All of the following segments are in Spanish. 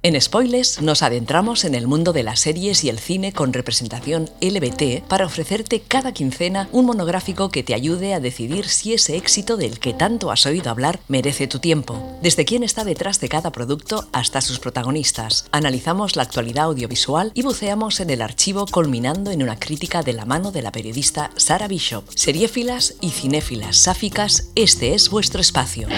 En Spoilers nos adentramos en el mundo de las series y el cine con representación LBT para ofrecerte cada quincena un monográfico que te ayude a decidir si ese éxito del que tanto has oído hablar merece tu tiempo. Desde quién está detrás de cada producto hasta sus protagonistas. Analizamos la actualidad audiovisual y buceamos en el archivo culminando en una crítica de la mano de la periodista Sara Bishop. Seriéfilas y cinéfilas sáficas, este es vuestro espacio.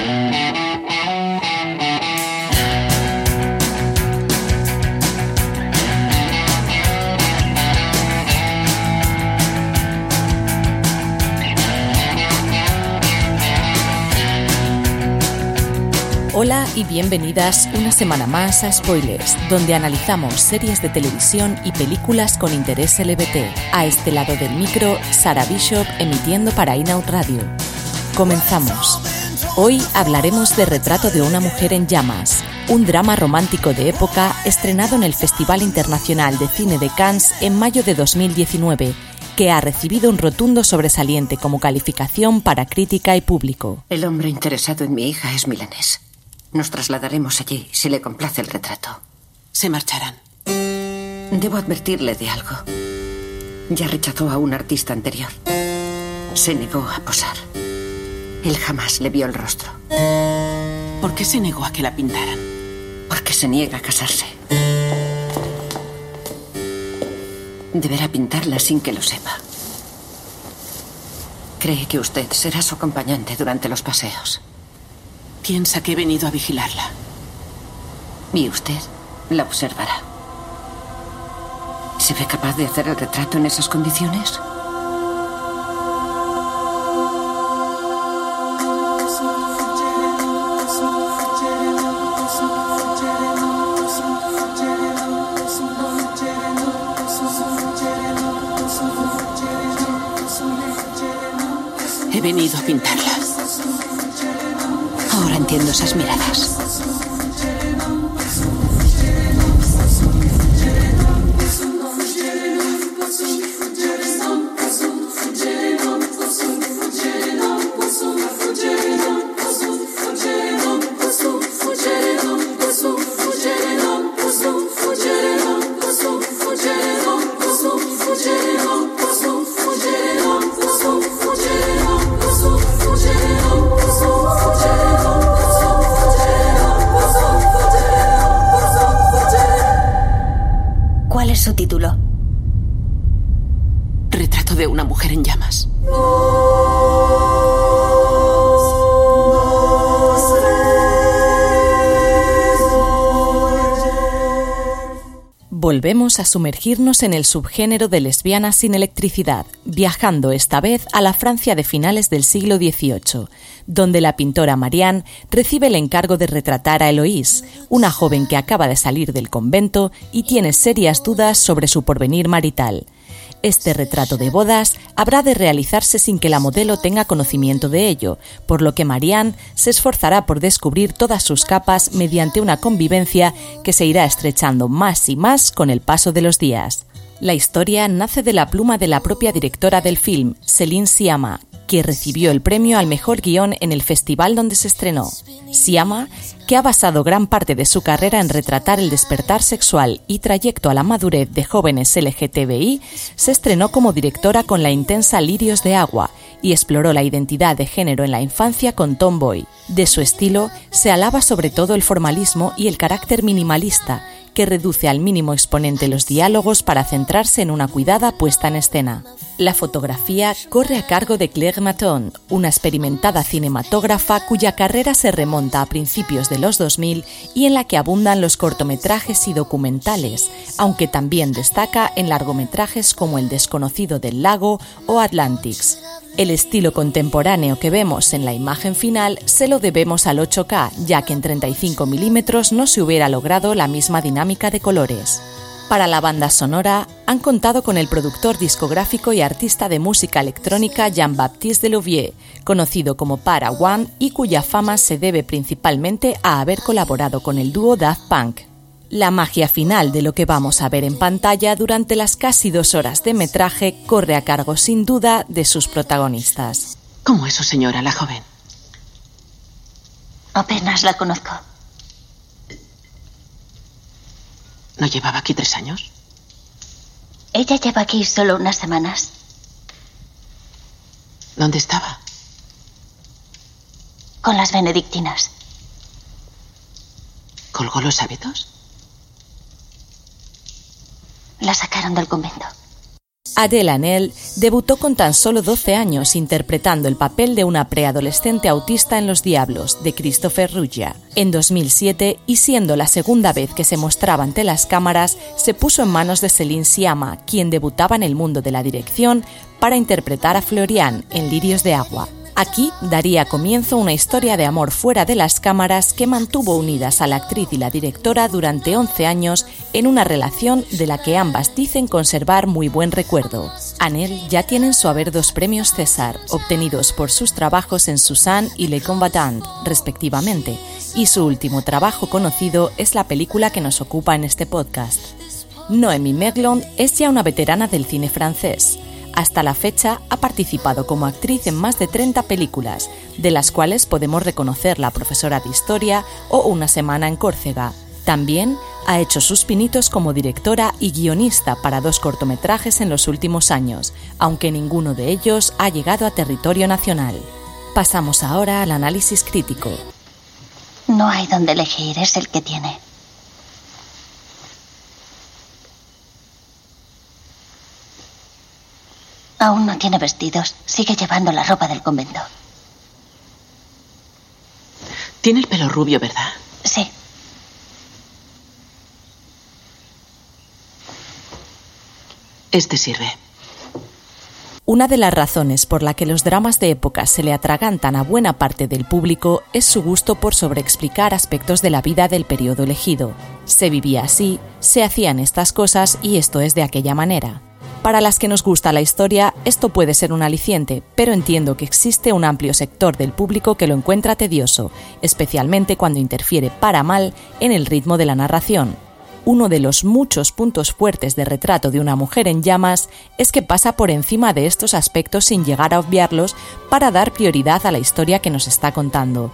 Hola y bienvenidas una semana más a Spoilers, donde analizamos series de televisión y películas con interés LBT. A este lado del micro, Sara Bishop emitiendo para Inout Radio. Comenzamos. Hoy hablaremos de Retrato de una mujer en llamas, un drama romántico de época estrenado en el Festival Internacional de Cine de Cannes en mayo de 2019 que ha recibido un rotundo sobresaliente como calificación para crítica y público. El hombre interesado en mi hija es milanés. Nos trasladaremos allí si le complace el retrato. Se marcharán. Debo advertirle de algo. Ya rechazó a un artista anterior. Se negó a posar. Él jamás le vio el rostro. ¿Por qué se negó a que la pintaran? Porque se niega a casarse. Deberá pintarla sin que lo sepa. Cree que usted será su acompañante durante los paseos. Piensa que he venido a vigilarla. Y usted la observará. ¿Se ve capaz de hacer el retrato en esas condiciones? He venido a pintarla. Ahora entiendo esas miradas. Su título? Volvemos a sumergirnos en el subgénero de lesbianas sin electricidad, viajando esta vez a la Francia de finales del siglo XVIII, donde la pintora Marianne recibe el encargo de retratar a Eloise, una joven que acaba de salir del convento y tiene serias dudas sobre su porvenir marital. Este retrato de bodas habrá de realizarse sin que la modelo tenga conocimiento de ello, por lo que Marianne se esforzará por descubrir todas sus capas mediante una convivencia que se irá estrechando más y más con el paso de los días. La historia nace de la pluma de la propia directora del film, Céline Sciamma, que recibió el premio al mejor guion en el festival donde se estrenó. Siama, que ha basado gran parte de su carrera en retratar el despertar sexual y trayecto a la madurez de jóvenes LGTBI, se estrenó como directora con la intensa Lirios de Agua y exploró la identidad de género en la infancia con Tomboy. De su estilo se alaba sobre todo el formalismo y el carácter minimalista, que reduce al mínimo exponente los diálogos para centrarse en una cuidada puesta en escena. La fotografía corre a cargo de Claire Maton, una experimentada cinematógrafa cuya carrera se remonta a principios de los 2000 y en la que abundan los cortometrajes y documentales, aunque también destaca en largometrajes como El desconocido del lago o Atlantics. El estilo contemporáneo que vemos en la imagen final se lo debemos al 8K, ya que en 35 milímetros no se hubiera logrado la misma dinámica de colores. Para la banda sonora han contado con el productor discográfico y artista de música electrónica Jean-Baptiste Delouvier, conocido como Para One y cuya fama se debe principalmente a haber colaborado con el dúo Daft Punk. La magia final de lo que vamos a ver en pantalla durante las casi dos horas de metraje corre a cargo sin duda de sus protagonistas. ¿Cómo es su señora, la joven? Apenas la conozco. ¿No llevaba aquí tres años? Ella lleva aquí solo unas semanas. ¿Dónde estaba? Con las benedictinas. ¿Colgó los hábitos? La sacaron del convento. Adele Anel debutó con tan solo 12 años interpretando el papel de una preadolescente autista en Los Diablos, de Christopher Ruggia. En 2007, y siendo la segunda vez que se mostraba ante las cámaras, se puso en manos de Céline Sciamma, quien debutaba en el mundo de la dirección para interpretar a Florian en Lirios de Agua. Aquí daría comienzo una historia de amor fuera de las cámaras que mantuvo unidas a la actriz y la directora durante 11 años en una relación de la que ambas dicen conservar muy buen recuerdo. Anel ya tiene en su haber dos premios César, obtenidos por sus trabajos en Suzanne y Le Combattant, respectivamente, y su último trabajo conocido es la película que nos ocupa en este podcast. Noemi Merlon es ya una veterana del cine francés hasta la fecha ha participado como actriz en más de 30 películas, de las cuales podemos reconocer La profesora de historia o Una semana en Córcega. También ha hecho sus pinitos como directora y guionista para dos cortometrajes en los últimos años, aunque ninguno de ellos ha llegado a territorio nacional. Pasamos ahora al análisis crítico. No hay donde elegir, es el que tiene. Aún no tiene vestidos. Sigue llevando la ropa del convento. Tiene el pelo rubio, ¿verdad? Sí. Este sirve. Una de las razones por la que los dramas de época se le atragantan a buena parte del público es su gusto por sobreexplicar aspectos de la vida del periodo elegido. Se vivía así, se hacían estas cosas y esto es de aquella manera. Para las que nos gusta la historia, esto puede ser un aliciente, pero entiendo que existe un amplio sector del público que lo encuentra tedioso, especialmente cuando interfiere para mal en el ritmo de la narración. Uno de los muchos puntos fuertes de retrato de una mujer en llamas es que pasa por encima de estos aspectos sin llegar a obviarlos para dar prioridad a la historia que nos está contando.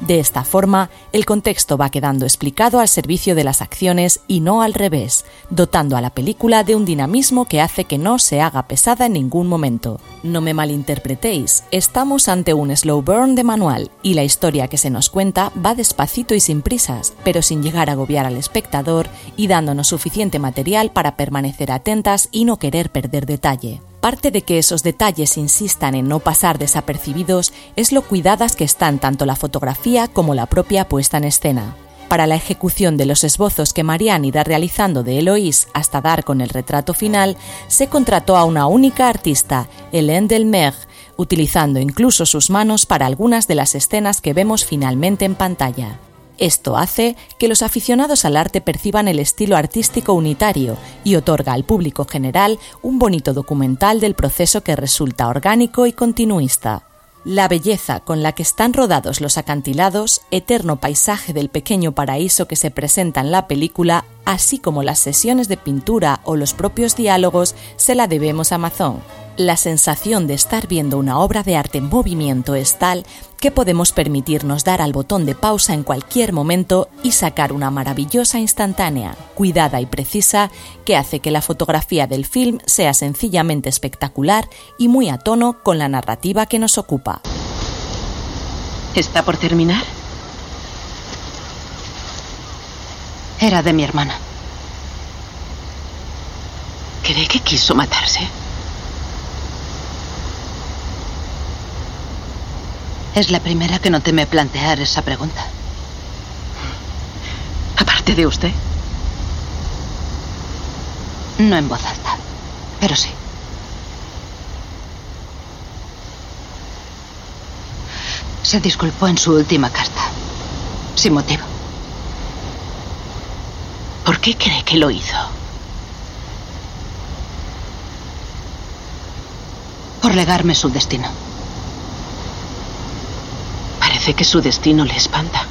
De esta forma, el contexto va quedando explicado al servicio de las acciones y no al revés, dotando a la película de un dinamismo que hace que no se haga pesada en ningún momento. No me malinterpretéis, estamos ante un slow burn de manual y la historia que se nos cuenta va despacito y sin prisas, pero sin llegar a agobiar al espectador y dándonos suficiente material para permanecer atentas y no querer perder detalle. Parte de que esos detalles insistan en no pasar desapercibidos es lo cuidadas que están tanto la fotografía como la propia puesta en escena. Para la ejecución de los esbozos que Marianne irá realizando de Eloís hasta dar con el retrato final, se contrató a una única artista, Hélène Delmer, utilizando incluso sus manos para algunas de las escenas que vemos finalmente en pantalla. Esto hace que los aficionados al arte perciban el estilo artístico unitario y otorga al público general un bonito documental del proceso que resulta orgánico y continuista. La belleza con la que están rodados los acantilados, eterno paisaje del pequeño paraíso que se presenta en la película, así como las sesiones de pintura o los propios diálogos, se la debemos a Amazon. La sensación de estar viendo una obra de arte en movimiento es tal que podemos permitirnos dar al botón de pausa en cualquier momento y sacar una maravillosa instantánea, cuidada y precisa, que hace que la fotografía del film sea sencillamente espectacular y muy a tono con la narrativa que nos ocupa. ¿Está por terminar? Era de mi hermana. ¿Cree que quiso matarse? Es la primera que no teme plantear esa pregunta. Aparte de usted. No en voz alta, pero sí. Se disculpó en su última carta. Sin motivo. ¿Por qué cree que lo hizo? Por legarme su destino. Que su destino le espanta.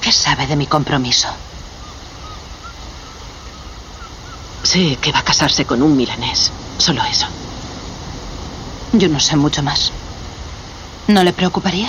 ¿Qué sabe de mi compromiso? Sé que va a casarse con un milanés. Solo eso. Yo no sé mucho más. ¿No le preocuparía?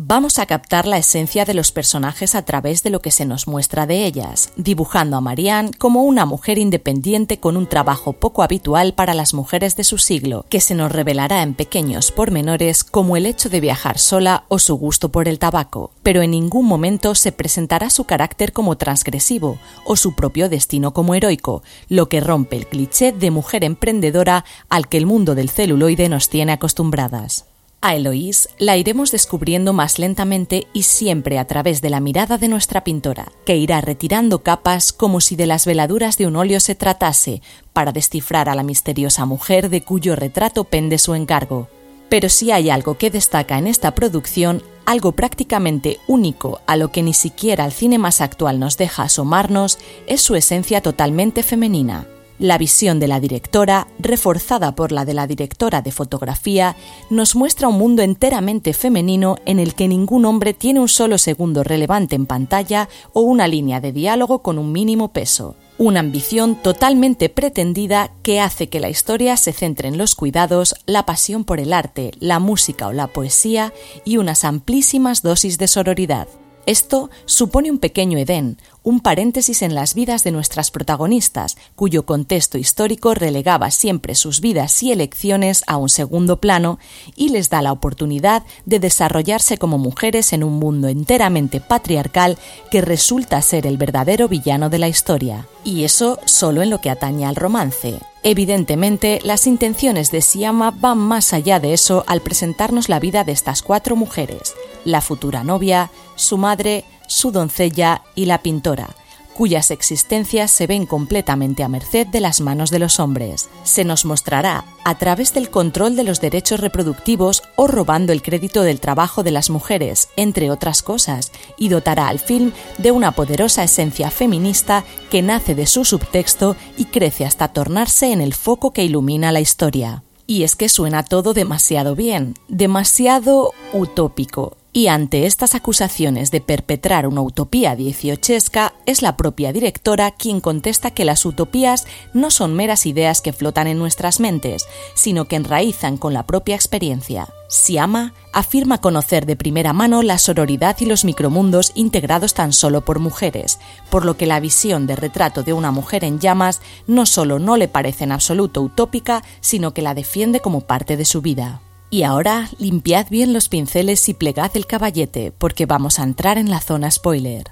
Vamos a captar la esencia de los personajes a través de lo que se nos muestra de ellas, dibujando a Marianne como una mujer independiente con un trabajo poco habitual para las mujeres de su siglo, que se nos revelará en pequeños pormenores como el hecho de viajar sola o su gusto por el tabaco, pero en ningún momento se presentará su carácter como transgresivo o su propio destino como heroico, lo que rompe el cliché de mujer emprendedora al que el mundo del celuloide nos tiene acostumbradas. A Eloís la iremos descubriendo más lentamente y siempre a través de la mirada de nuestra pintora, que irá retirando capas como si de las veladuras de un óleo se tratase, para descifrar a la misteriosa mujer de cuyo retrato pende su encargo. Pero si hay algo que destaca en esta producción, algo prácticamente único a lo que ni siquiera el cine más actual nos deja asomarnos, es su esencia totalmente femenina. La visión de la directora, reforzada por la de la directora de fotografía, nos muestra un mundo enteramente femenino en el que ningún hombre tiene un solo segundo relevante en pantalla o una línea de diálogo con un mínimo peso. Una ambición totalmente pretendida que hace que la historia se centre en los cuidados, la pasión por el arte, la música o la poesía y unas amplísimas dosis de sororidad. Esto supone un pequeño Edén, un paréntesis en las vidas de nuestras protagonistas, cuyo contexto histórico relegaba siempre sus vidas y elecciones a un segundo plano y les da la oportunidad de desarrollarse como mujeres en un mundo enteramente patriarcal que resulta ser el verdadero villano de la historia. Y eso solo en lo que atañe al romance. Evidentemente, las intenciones de Siama van más allá de eso al presentarnos la vida de estas cuatro mujeres, la futura novia, su madre, su doncella y la pintora, cuyas existencias se ven completamente a merced de las manos de los hombres. Se nos mostrará a través del control de los derechos reproductivos o robando el crédito del trabajo de las mujeres, entre otras cosas, y dotará al film de una poderosa esencia feminista que nace de su subtexto y crece hasta tornarse en el foco que ilumina la historia. Y es que suena todo demasiado bien, demasiado utópico, y ante estas acusaciones de perpetrar una utopía dieciochesca, es la propia directora quien contesta que las utopías no son meras ideas que flotan en nuestras mentes, sino que enraizan con la propia experiencia. Siama afirma conocer de primera mano la sororidad y los micromundos integrados tan solo por mujeres, por lo que la visión de retrato de una mujer en llamas no solo no le parece en absoluto utópica, sino que la defiende como parte de su vida. Y ahora limpiad bien los pinceles y plegad el caballete, porque vamos a entrar en la zona spoiler.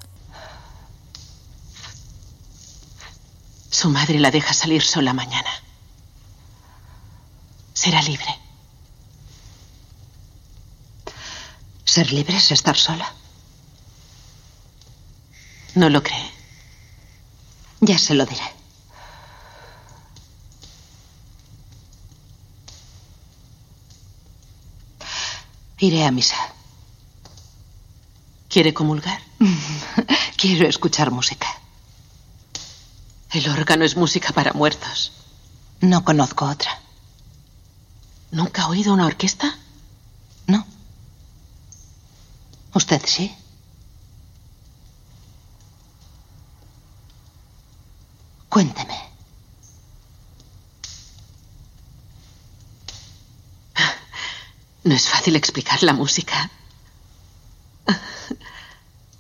Su madre la deja salir sola mañana. Será libre. ¿Ser libre es estar sola? ¿No lo cree? Ya se lo diré. Iré a misa. ¿Quiere comulgar? Quiero escuchar música. El órgano es música para muertos. No conozco otra. ¿Nunca ha oído una orquesta? No. ¿Usted sí? Cuénteme. No es fácil explicar la música.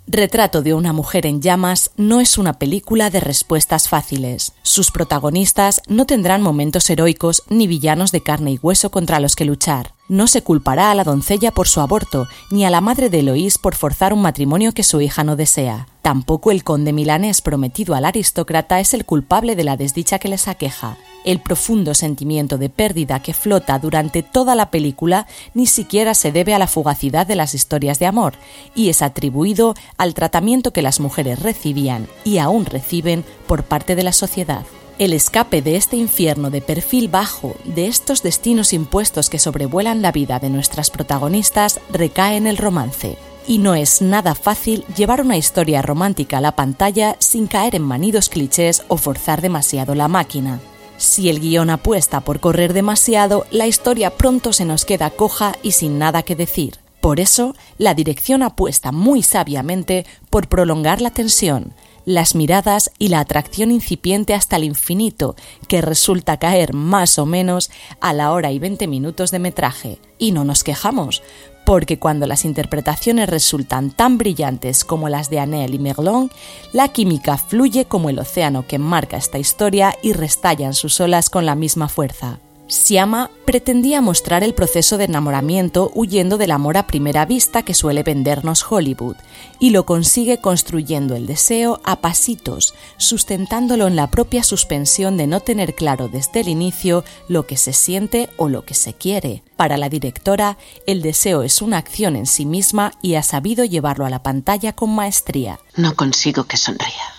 Retrato de una mujer en llamas no es una película de respuestas fáciles. Sus protagonistas no tendrán momentos heroicos ni villanos de carne y hueso contra los que luchar. No se culpará a la doncella por su aborto, ni a la madre de Eloís por forzar un matrimonio que su hija no desea. Tampoco el conde milanés prometido al aristócrata es el culpable de la desdicha que les aqueja. El profundo sentimiento de pérdida que flota durante toda la película ni siquiera se debe a la fugacidad de las historias de amor, y es atribuido al tratamiento que las mujeres recibían y aún reciben por parte de la sociedad. El escape de este infierno de perfil bajo, de estos destinos impuestos que sobrevuelan la vida de nuestras protagonistas, recae en el romance. Y no es nada fácil llevar una historia romántica a la pantalla sin caer en manidos clichés o forzar demasiado la máquina. Si el guion apuesta por correr demasiado, la historia pronto se nos queda coja y sin nada que decir. Por eso, la dirección apuesta muy sabiamente por prolongar la tensión, las miradas y la atracción incipiente hasta el infinito, que resulta caer más o menos a la hora y 20 minutos de metraje. Y no nos quejamos, porque cuando las interpretaciones resultan tan brillantes como las de Anel y Merlon, la química fluye como el océano que marca esta historia y restallan sus olas con la misma fuerza. Siama pretendía mostrar el proceso de enamoramiento huyendo del amor a primera vista que suele vendernos Hollywood, y lo consigue construyendo el deseo a pasitos, sustentándolo en la propia suspensión de no tener claro desde el inicio lo que se siente o lo que se quiere. Para la directora, el deseo es una acción en sí misma y ha sabido llevarlo a la pantalla con maestría. No consigo que sonría.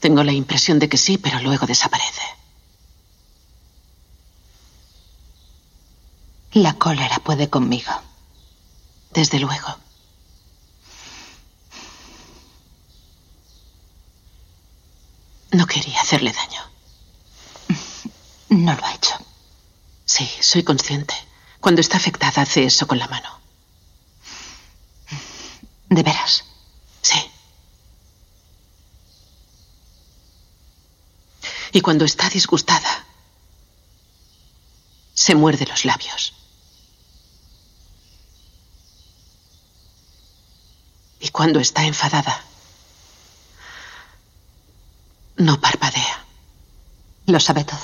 Tengo la impresión de que sí, pero luego desaparece. La cólera puede conmigo. Desde luego. No quería hacerle daño. No lo ha hecho. Sí, soy consciente. Cuando está afectada hace eso con la mano. ¿De veras? Sí. Y cuando está disgustada, se muerde los labios. Cuando está enfadada, no parpadea. Lo sabe todo.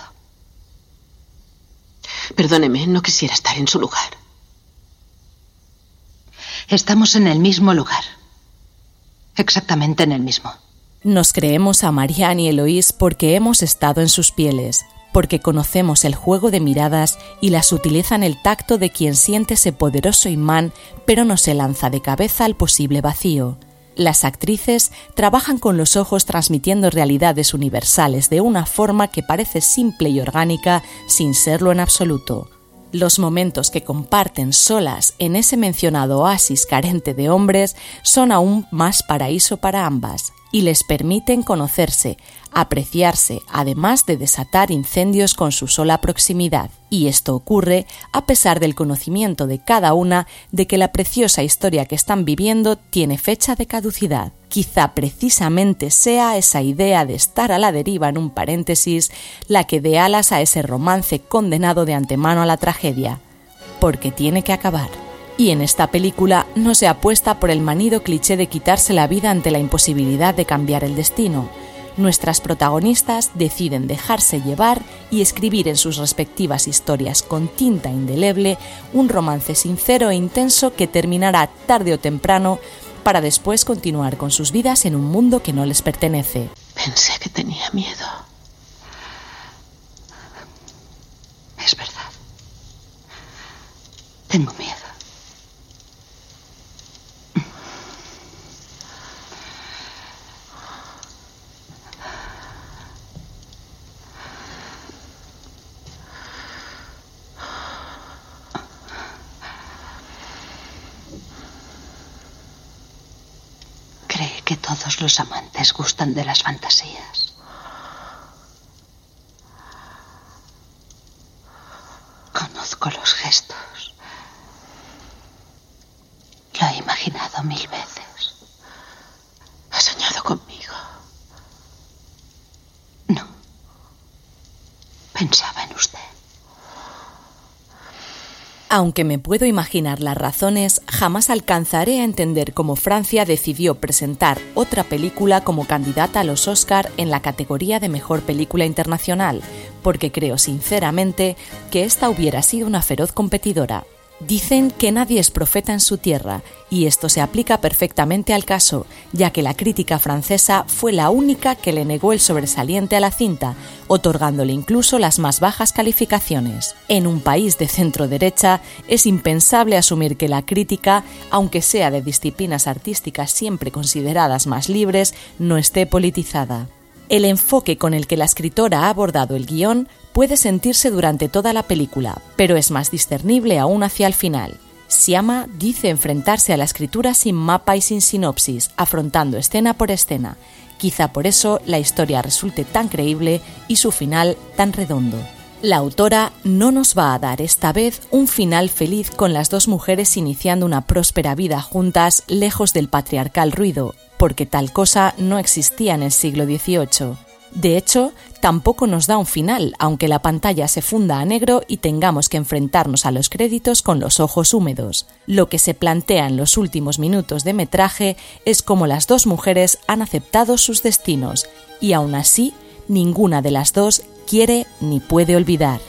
Perdóneme, no quisiera estar en su lugar. Estamos en el mismo lugar. Exactamente en el mismo. Nos creemos a Marianne y Eloís porque hemos estado en sus pieles, porque conocemos el juego de miradas y las utiliza en el tacto de quien siente ese poderoso imán, pero no se lanza de cabeza al posible vacío. Las actrices trabajan con los ojos transmitiendo realidades universales de una forma que parece simple y orgánica sin serlo en absoluto. Los momentos que comparten solas en ese mencionado oasis carente de hombres son aún más paraíso para ambas y les permiten conocerse, apreciarse, además de desatar incendios con su sola proximidad. Y esto ocurre a pesar del conocimiento de cada una de que la preciosa historia que están viviendo tiene fecha de caducidad. Quizá precisamente sea esa idea de estar a la deriva en un paréntesis la que dé alas a ese romance condenado de antemano a la tragedia, porque tiene que acabar. Y en esta película no se apuesta por el manido cliché de quitarse la vida ante la imposibilidad de cambiar el destino. Nuestras protagonistas deciden dejarse llevar y escribir en sus respectivas historias con tinta indeleble un romance sincero e intenso que terminará tarde o temprano para después continuar con sus vidas en un mundo que no les pertenece. Pensé que tenía miedo. Es verdad. Tengo miedo. Cree que todos los amantes gustan de las fantasías. Conozco los gestos. Lo he imaginado mil veces. ¿Ha soñado conmigo? No. Pensaba en usted. Aunque me puedo imaginar las razones, jamás alcanzaré a entender cómo Francia decidió presentar otra película como candidata a los Oscar en la categoría de Mejor Película Internacional, porque creo sinceramente que esta hubiera sido una feroz competidora. Dicen que nadie es profeta en su tierra, y esto se aplica perfectamente al caso, ya que la crítica francesa fue la única que le negó el sobresaliente a la cinta, otorgándole incluso las más bajas calificaciones. En un país de centro derecha es impensable asumir que la crítica, aunque sea de disciplinas artísticas siempre consideradas más libres, no esté politizada. El enfoque con el que la escritora ha abordado el guion puede sentirse durante toda la película, pero es más discernible aún hacia el final. Siama dice enfrentarse a la escritura sin mapa y sin sinopsis, afrontando escena por escena. Quizá por eso la historia resulte tan creíble y su final tan redondo. La autora no nos va a dar esta vez un final feliz con las dos mujeres iniciando una próspera vida juntas lejos del patriarcal ruido, porque tal cosa no existía en el siglo XVIII. De hecho, tampoco nos da un final, aunque la pantalla se funda a negro y tengamos que enfrentarnos a los créditos con los ojos húmedos. Lo que se plantea en los últimos minutos de metraje es cómo las dos mujeres han aceptado sus destinos, y aún así, ninguna de las dos quiere ni puede olvidar.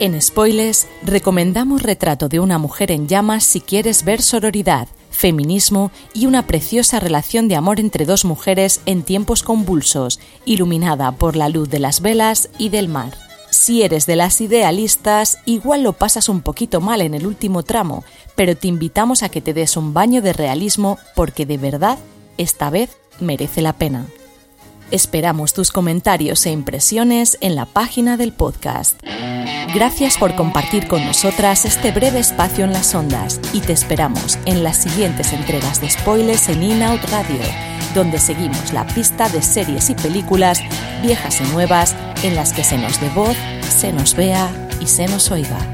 En Spoilers recomendamos Retrato de una mujer en llamas si quieres ver sororidad, feminismo y una preciosa relación de amor entre dos mujeres en tiempos convulsos, iluminada por la luz de las velas y del mar. Si eres de las idealistas, igual lo pasas un poquito mal en el último tramo, pero te invitamos a que te des un baño de realismo porque de verdad, esta vez merece la pena. Esperamos tus comentarios e impresiones en la página del podcast. Gracias por compartir con nosotras este breve espacio en las ondas y te esperamos en las siguientes entregas de spoilers en In Out Radio, donde seguimos la pista de series y películas viejas y nuevas en las que se nos dé voz, se nos vea y se nos oiga.